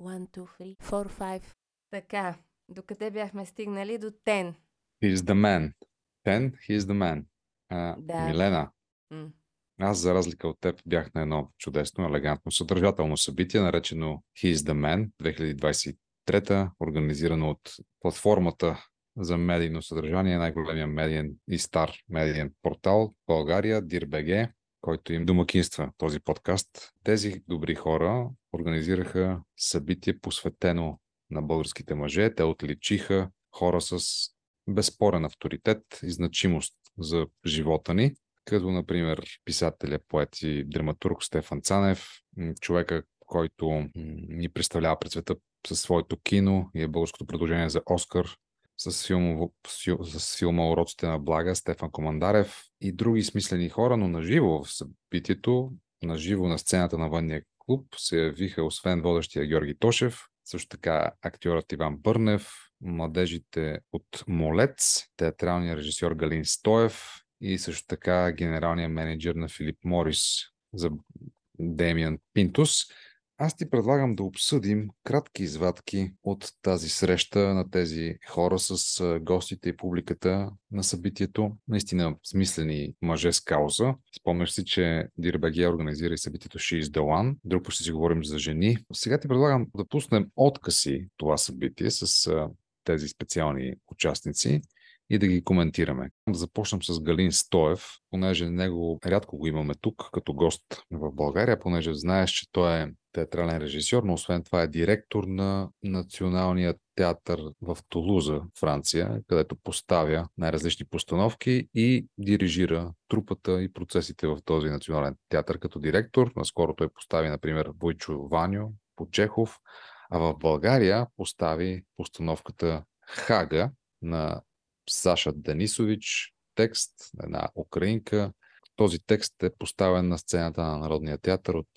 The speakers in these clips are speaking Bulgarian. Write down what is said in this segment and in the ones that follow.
One, two, three, four, five. Така, докъде бяхме стигнали до ten. He is the man. Ten, he is the man. А, Да. Милена, М. аз за разлика от теб бях на едно чудесно, елегантно, съдържателно събитие, наречено He is the Man 2023, организирано от платформата за медийно съдържание, най-големия медиен и стар медиен портал в България, DIRBG, който им домакинства този подкаст. Тези добри хора организираха събитие посветено на българските мъже. Те отличиха хора с безспорен авторитет и значимост за живота ни, като например писателя, поет и драматург Стефан Цанев, човека, който ни представлява пред света със своето кино и е българското предложение за Оскар с, филмово, с фил- с филма Уроците на блага Стефан Командарев и други смислени хора, но наживо в събитието, наживо на сцената на вънния клуб се явиха освен водещия Георги Тошев, също така актьорът Иван Бърнев, младежите от Молец, театралният режисьор Галин Стоев и също така генералният менеджер на Филип Морис за Демиан Пинтус. Аз ти предлагам да обсъдим кратки извадки от тази среща на тези хора с гостите и публиката на събитието. Наистина смислени мъже с кауза. Спомняш си, че Дирбеги организира и събитието She is the One. Друг ще си говорим за жени. Сега ти предлагам да пуснем откъси това събитие с тези специални участници и да ги коментираме. Да започнем с Галин Стоев, понеже него рядко го имаме тук като гост в България, понеже знаеш, че той е театрален режисьор, но освен това е директор на Националния театър в Тулуза, Франция, където поставя най-различни постановки и дирижира трупата и процесите в този национален театър като директор. Наскоро той постави, например, Войчо Ваню по Чехов, а в България постави постановката Хага на Саша Денисович, текст на една украинка. Този текст е поставен на сцената на Народния театър от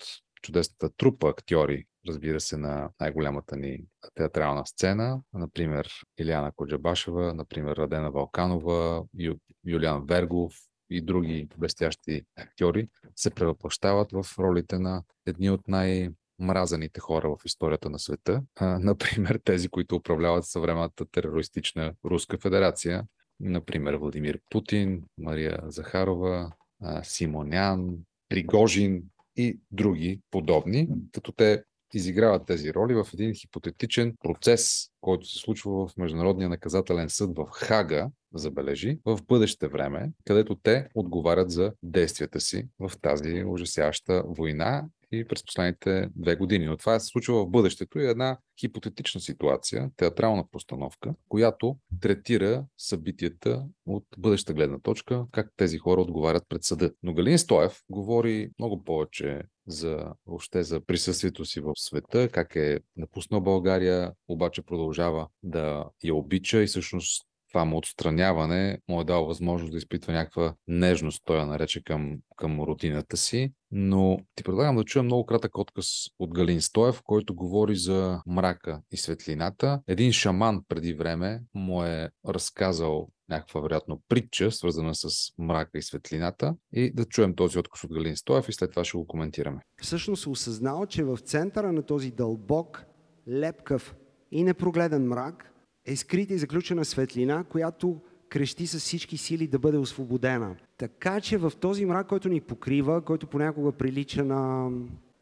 чудесната трупа актьори, разбира се, на най-голямата ни театрална сцена. Например, Иляна Коджабашева, например, Радена Валканова, Ю, Юлиан Вергов и други блестящи актьори се превъплащават в ролите на едни от най- мразените хора в историята на света. А, например, тези, които управляват съвременната терористична Руска федерация. Например, Владимир Путин, Мария Захарова, а, Симонян, Пригожин и други подобни, като те изиграват тези роли в един хипотетичен процес, който се случва в Международния наказателен съд в Хага, забележи, в бъдеще време, където те отговарят за действията си в тази ужасяваща война и през последните две години. Но това се случва в бъдещето и е една хипотетична ситуация, театрална постановка, която третира събитията от бъдеща гледна точка, как тези хора отговарят пред съда. Но Галин Стоев говори много повече за въобще за присъствието си в света, как е напуснал България, обаче продължава да я обича и всъщност това му отстраняване му е дало възможност да изпитва някаква нежност, той я нарече към, към рутината си. Но ти предлагам да чуем много кратък отказ от Галин Стоев, който говори за мрака и светлината. Един шаман преди време му е разказал някаква вероятно притча, свързана с мрака и светлината. И да чуем този отказ от Галин Стоев и след това ще го коментираме. всъщност осъзнал, че в центъра на този дълбок, лепкав и непрогледен мрак е скрита и заключена светлина, която крещи с всички сили да бъде освободена. Така че в този мрак, който ни покрива, който понякога прилича на,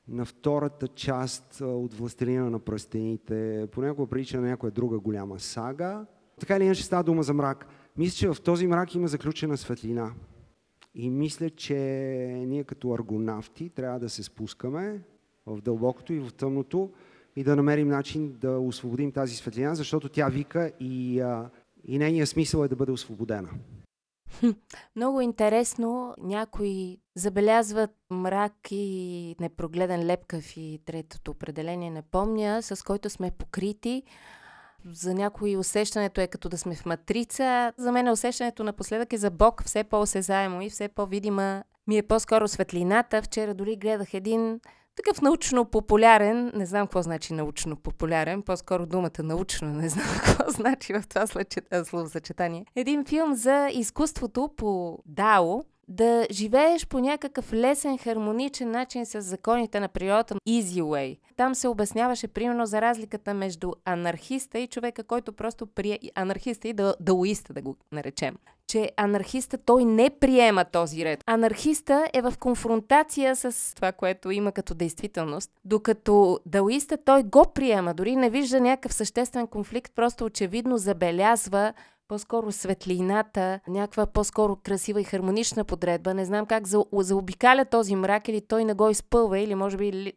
на втората част от Властелина на пръстените, понякога прилича на някоя друга голяма сага, така или иначе става дума за мрак. Мисля, че в този мрак има заключена светлина. И мисля, че ние като аргонавти трябва да се спускаме в дълбокото и в тъмното и да намерим начин да освободим тази светлина, защото тя вика и, а, и нейният смисъл е да бъде освободена. Много интересно. Някои забелязват мрак и непрогледен лепкав и третото определение не помня, с който сме покрити. За някои усещането е като да сме в матрица. За мен усещането напоследък е за Бог все по-осезаемо и все по-видима. Ми е по-скоро светлината. Вчера дори гледах един такъв научно-популярен, не знам какво значи научно-популярен, по-скоро думата научно, не знам какво значи в това словосъчетание. Един филм за изкуството по Дао, да живееш по някакъв лесен, хармоничен начин с законите на природата. Easy way. Там се обясняваше примерно за разликата между анархиста и човека, който просто прие... Анархиста и да, даоиста, да го наречем че анархиста той не приема този ред. Анархиста е в конфронтация с това, което има като действителност, докато даоиста той го приема, дори не вижда някакъв съществен конфликт, просто очевидно забелязва по-скоро светлината, някаква по-скоро красива и хармонична подредба. Не знам как за, заобикаля този мрак или той не го изпълва, или може би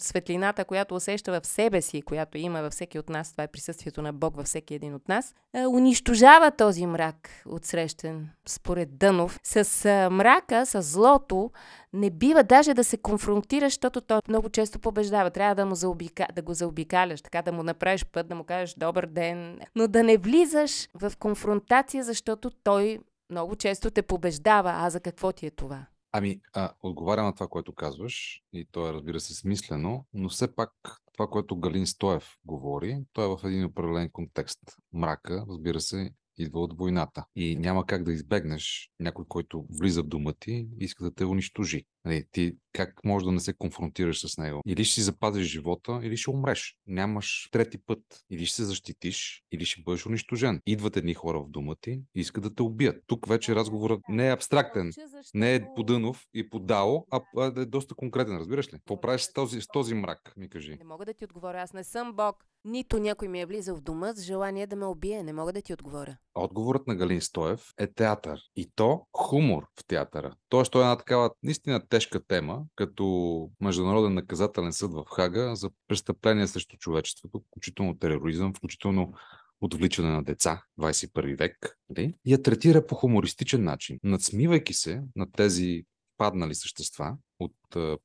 светлината, която усеща в себе си, която има във всеки от нас, това е присъствието на Бог във всеки един от нас, унищожава този мрак, отсрещен според Дънов. С мрака, с злото, не бива даже да се конфронтираш, защото той много често побеждава. Трябва да, му заобика... да го заобикаляш, така да му направиш път, да му кажеш добър ден, но да не влизаш в конфронтация, защото той много често те побеждава. А за какво ти е това? Ами, а, отговаря на това, което казваш, и то е, разбира се, смислено, но все пак това, което Галин Стоев говори, то е в един определен контекст. Мрака, разбира се, идва от войната. И няма как да избегнеш някой, който влиза в дома ти и иска да те унищожи. Нали, ти как можеш да не се конфронтираш с него? Или ще си запазиш живота, или ще умреш. Нямаш трети път. Или ще се защитиш, или ще бъдеш унищожен. Идват едни хора в дома ти и искат да те убият. Тук вече разговорът не е абстрактен, не е подънов и подао, а е доста конкретен, разбираш ли? Какво правиш с този, с този мрак, ми кажи? Не мога да ти отговоря, аз не съм Бог. Нито някой ми е влизал в дома с желание да ме убие. Не мога да ти отговоря. Отговорът на Галин Стоев е театър. И то хумор в театъра. Тоест, той е една такава наистина тежка тема, като Международен наказателен съд в Хага за престъпления срещу човечеството, включително тероризъм, включително отвличане на деца, 21 век, нали? я третира по хумористичен начин, надсмивайки се на тези паднали същества от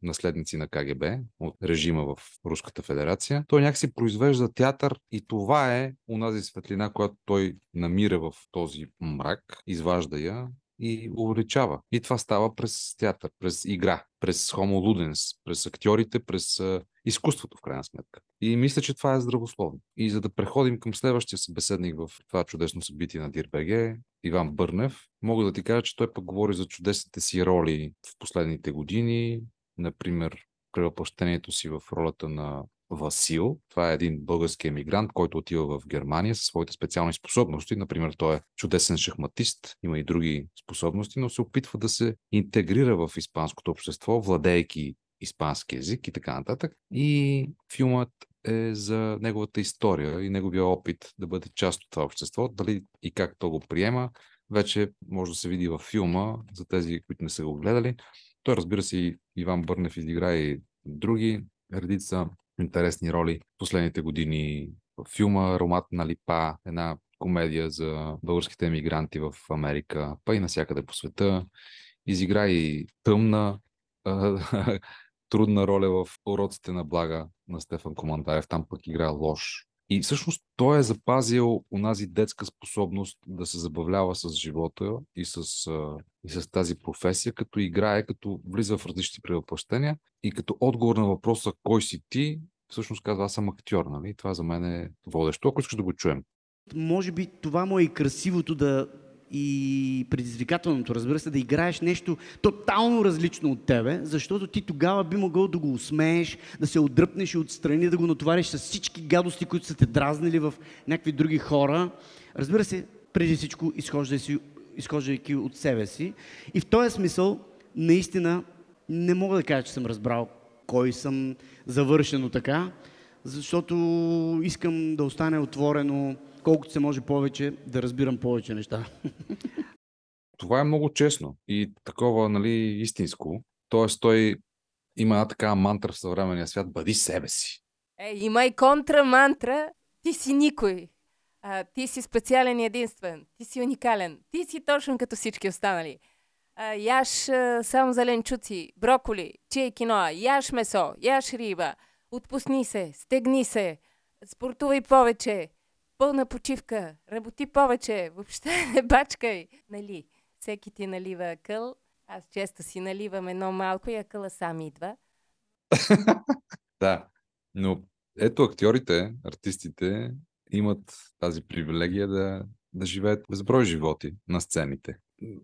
наследници на КГБ, от режима в Руската федерация, той някакси произвежда театър и това е унази светлина, която той намира в този мрак, изважда я и увеличава. И това става през театър, през игра, през Homo Ludens, през актьорите, през изкуството в крайна сметка. И мисля, че това е здравословно. И за да преходим към следващия събеседник в това чудесно събитие на Дирбеге, Иван Бърнев, мога да ти кажа, че той пък говори за чудесните си роли в последните години, например, превъплъщението си в ролята на Васил. Това е един български емигрант, който отива в Германия със своите специални способности. Например, той е чудесен шахматист, има и други способности, но се опитва да се интегрира в испанското общество, владейки испански язик и така нататък. И филмът е за неговата история и неговия опит да бъде част от това общество. Дали и как то го приема, вече може да се види във филма, за тези, които не са го гледали. Той, разбира се, Иван Бърнев изигра и други редица интересни роли последните години. В филма Аромат на липа, една комедия за българските емигранти в Америка, па и навсякъде по света. Изигра и тъмна, трудна роля в Уроците на блага на Стефан Командаев. Там пък играе лош. И всъщност той е запазил онази детска способност да се забавлява с живота и с, и с тази професия, като играе, като влиза в различни превъплъщения и като отговор на въпроса кой си ти, всъщност казва аз съм актьор. Нали? Това за мен е водещо, ако искаш да го чуем. Може би това му е и красивото да и предизвикателното, разбира се, да играеш нещо тотално различно от тебе, защото ти тогава би могъл да го усмееш, да се отдръпнеш и отстрани, да го натовариш с всички гадости, които са те дразнили в някакви други хора. Разбира се, преди всичко изхождайки, изхождайки от себе си. И в този смисъл, наистина, не мога да кажа, че съм разбрал кой съм завършено така, защото искам да остане отворено колкото се може повече, да разбирам повече неща. Това е много честно и такова, нали, истинско. Тоест, той има една такава мантра в съвременния свят, бъди себе си. Е, има и контрамантра, ти си никой. А, ти си специален и единствен. Ти си уникален. Ти си точно като всички останали. А, яш а, само зеленчуци, броколи, чие киноа, яш месо, яш риба. Отпусни се, стегни се, спортувай повече, пълна почивка, работи повече, въобще не бачкай. Нали, всеки ти налива акъл, аз често си наливам едно малко и акъла сам идва. да, но ето актьорите, артистите имат тази привилегия да, да живеят безброй животи на сцените.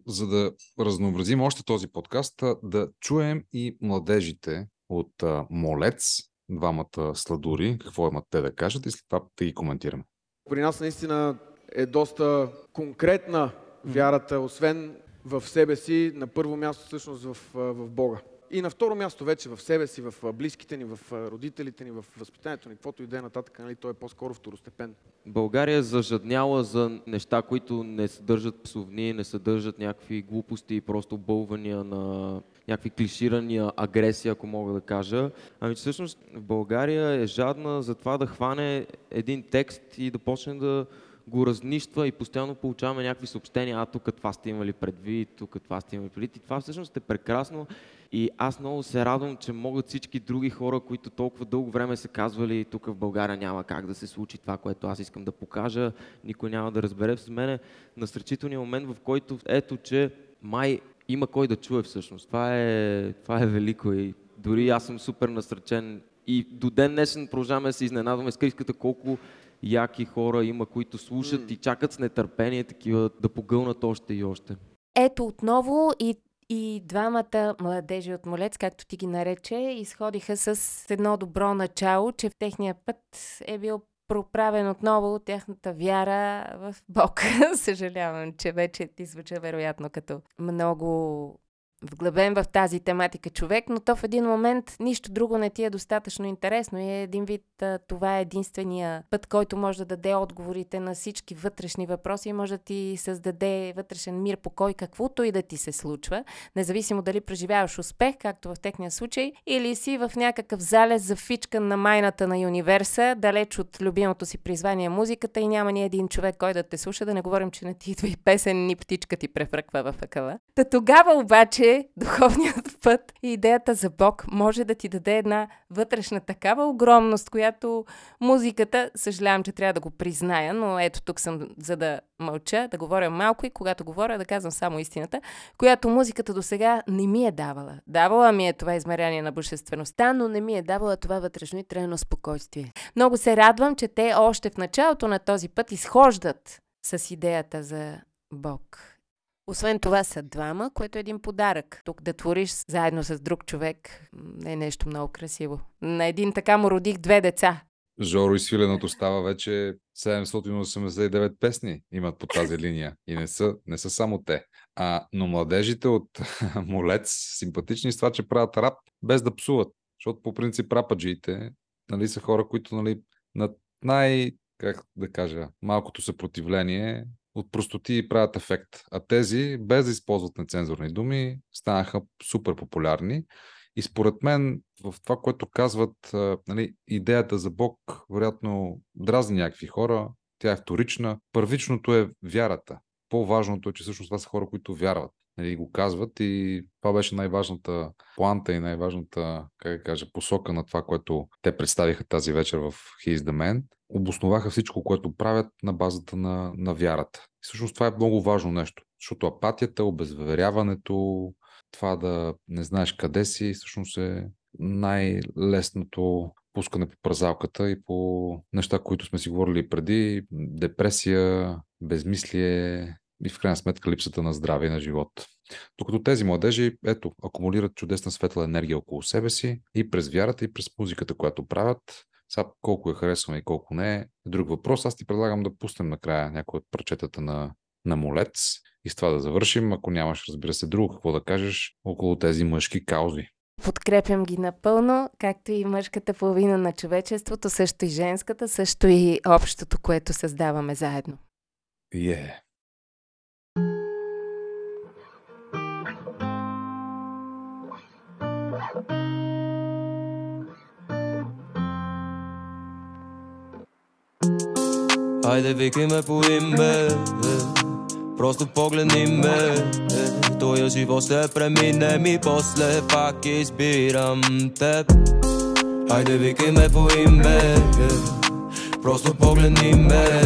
за да разнообразим още този подкаст, да чуем и младежите от Молец, двамата сладури, какво имат те да кажат и след това да ги коментираме. При нас наистина е доста конкретна вярата, освен в себе си, на първо място всъщност в, в Бога. И на второ място вече в себе си, в близките ни, в родителите ни, в възпитанието ни, каквото и да е нататък, нали, то е по-скоро второстепенно. България е зажадняла за неща, които не съдържат псовни, не съдържат някакви глупости и просто бълвания на някакви клиширания агресия, ако мога да кажа. Ами всъщност България е жадна за това да хване един текст и да почне да го разнищва и постоянно получаваме някакви съобщения, а тук това сте имали предвид, тук това сте имали предвид. И това всъщност е прекрасно и аз много се радвам, че могат всички други хора, които толкова дълго време са казвали, тук в България няма как да се случи това, което аз искам да покажа, никой няма да разбере с мене, насречителният момент, в който ето, че май има кой да чуе всъщност. Това е, това е велико и дори аз съм супер насречен и до ден днешен продължаваме да се изненадваме с криската колко яки хора има, които слушат mm. и чакат с нетърпение такива да погълнат още и още. Ето отново и и двамата младежи от Молец, както ти ги нарече, изходиха с едно добро начало, че в техния път е бил проправен отново от тяхната вяра в Бог. Съжалявам, че вече ти звуча вероятно като много вглъбен в тази тематика човек, но то в един момент нищо друго не ти е достатъчно интересно и е един вид това е единствения път, който може да даде отговорите на всички вътрешни въпроси и може да ти създаде вътрешен мир, по кой каквото и да ти се случва, независимо дали преживяваш успех, както в техния случай, или си в някакъв залез за фичка на майната на универса, далеч от любимото си призвание музиката и няма ни един човек, който да те слуша, да не говорим, че не ти идва и песен, ни птичка ти префръква в акъла. Та тогава обаче духовният път и идеята за Бог може да ти даде една вътрешна такава огромност, която музиката, съжалявам, че трябва да го призная, но ето тук съм за да мълча, да говоря малко и когато говоря да казвам само истината, която музиката до сега не ми е давала. Давала ми е това измерение на божествеността, но не ми е давала това вътрешно и трайно спокойствие. Много се радвам, че те още в началото на този път изхождат с идеята за Бог. Освен това са двама, което е един подарък. Тук да твориш заедно с друг човек е нещо много красиво. На един така му родих две деца. Жоро и Свиленото става вече 789 песни имат по тази линия. И не са, не са само те. А, но младежите от Молец симпатични с това, че правят рап без да псуват. Защото по принцип рападжиите нали, са хора, които нали, на най- как да кажа, малкото съпротивление от простоти правят ефект. А тези, без да използват нецензурни думи, станаха супер популярни. И според мен, в това, което казват, нали, идеята за Бог, вероятно, дразни някакви хора, тя е вторична. Първичното е вярата. По-важното е, че всъщност това са хора, които вярват. Нали, го казват. И това беше най-важната планта и най-важната, как да кажа, посока на това, което те представиха тази вечер в He is the Man. Обосноваха всичко, което правят на базата на, на вярата. И всъщност това е много важно нещо, защото апатията, обезверяването, това да не знаеш къде си, всъщност е най-лесното пускане по празалката и по неща, които сме си говорили преди, депресия, безмислие и в крайна сметка липсата на здраве и на живот. Докато тези младежи, ето, акумулират чудесна светла енергия около себе си и през вярата, и през музиката, която правят, сега колко я харесваме и колко не е друг въпрос. Аз ти предлагам да пуснем накрая някои от прочетата на, на Молец и с това да завършим. Ако нямаш, разбира се, друго какво да кажеш около тези мъжки каузи. Подкрепям ги напълно, както и мъжката половина на човечеството, също и женската, също и общото, което създаваме заедно. Yeah. Хайде викай ме по име. Просто погледни ме Тоя живот ще премине ми После пак избирам теб. Хайде викай ме по име. Просто погледни ме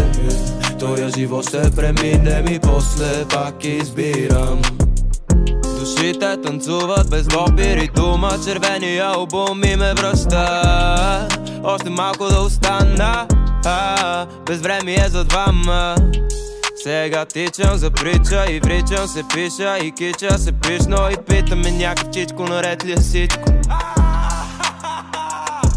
Тоя живот ще премине ми После пак избирам. Душите танцуват без бопир и дума. Червения албум и ме връща. Още малко да остана а, Без време е за двама. Сега тичам за прича И вричам се пиша и кича се пишно И питаме някакъв чичко наред ли е всичко?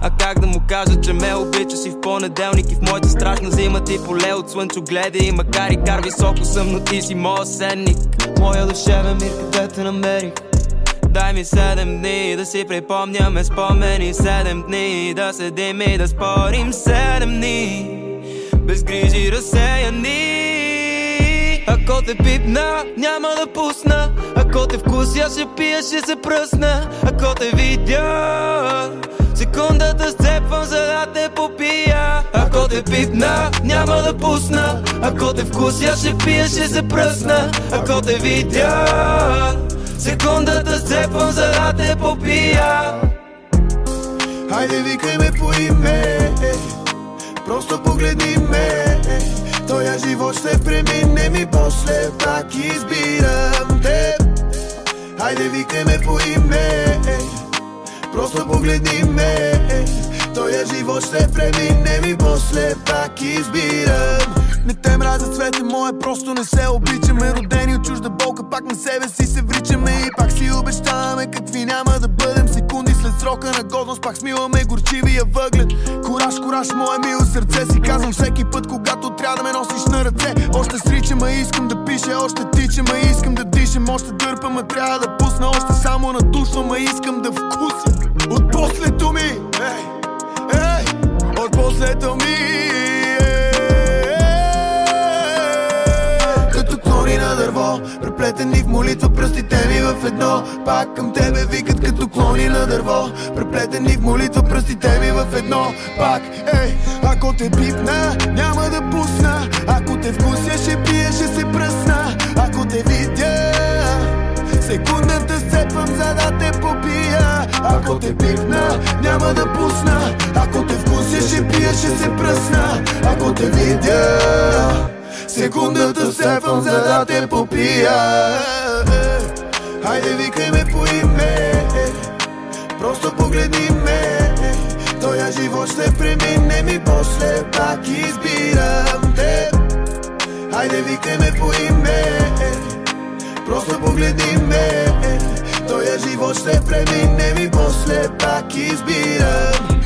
А как да му кажа, че ме обича си в понеделник и в моята страшна зима ти поле от слънчо гледа и макар и кар високо съм, но ти си моя сенник. Моя душевен мир, къде те намерих Дай ми седем дни да си припомняме спомени Седем дни да седим и да спорим Седем дни. Без грижи разсеяни. Ако те пипна, няма да пусна. Ако те вкуся, ще пия, ще се пръсна. Ако те видя Секундата сцепвам, за да те попия. Ако те пипна, няма да пусна. Ако те вкуся, ще пия, ще се пръсна. Ако те видя Секундата сцепвам, за да те попия. Хайде викай ме по име. Просто погледни ме. Тоя живот ще премине ми после Пак избирам те Хайде викай ме по име. Просто погледни ме Тоя живот ще премине ми после Пак избирам. Не те мразя цвете мое, просто не се обичаме. Родени от чужда болка, пак на себе си се вричаме. И пак си обещаваме какви няма да бъдем. Секунди след срока на годност, пак смиваме горчивия въглед. Кораж, кораж, мое мило сърце си. Казвам всеки път, когато трябва да ме носиш на ръце. Още сричам, искам да пише, още тичам, искам да дишам. Още дърпам, а трябва да пусна, още само надушвам, а искам да вкуся От послето ми, послето ми Като клони на дърво Преплетени в молитва пръстите ми в едно. Пак към тебе викат като клони на дърво Преплетени в молитва пръстите ми в едно. Пак, ей, Ако те пипна, няма да пусна. Ако те вкуся, ще пия, ще се пръсна. Ако те видя Секундата сцепвам, за да те попия ако те пипна, няма да пусна. Ако те вкуся, ще пия, ще се пръсна. Ако те видя Секундата сцепвам, за да те попия. Хайде викай ме по име. Просто погледни ме. Тоя живот ще премине ми после Пак избирам те. Хайде викай ме по име. Просто погледни ме To je život što premine mi posle pak izbiram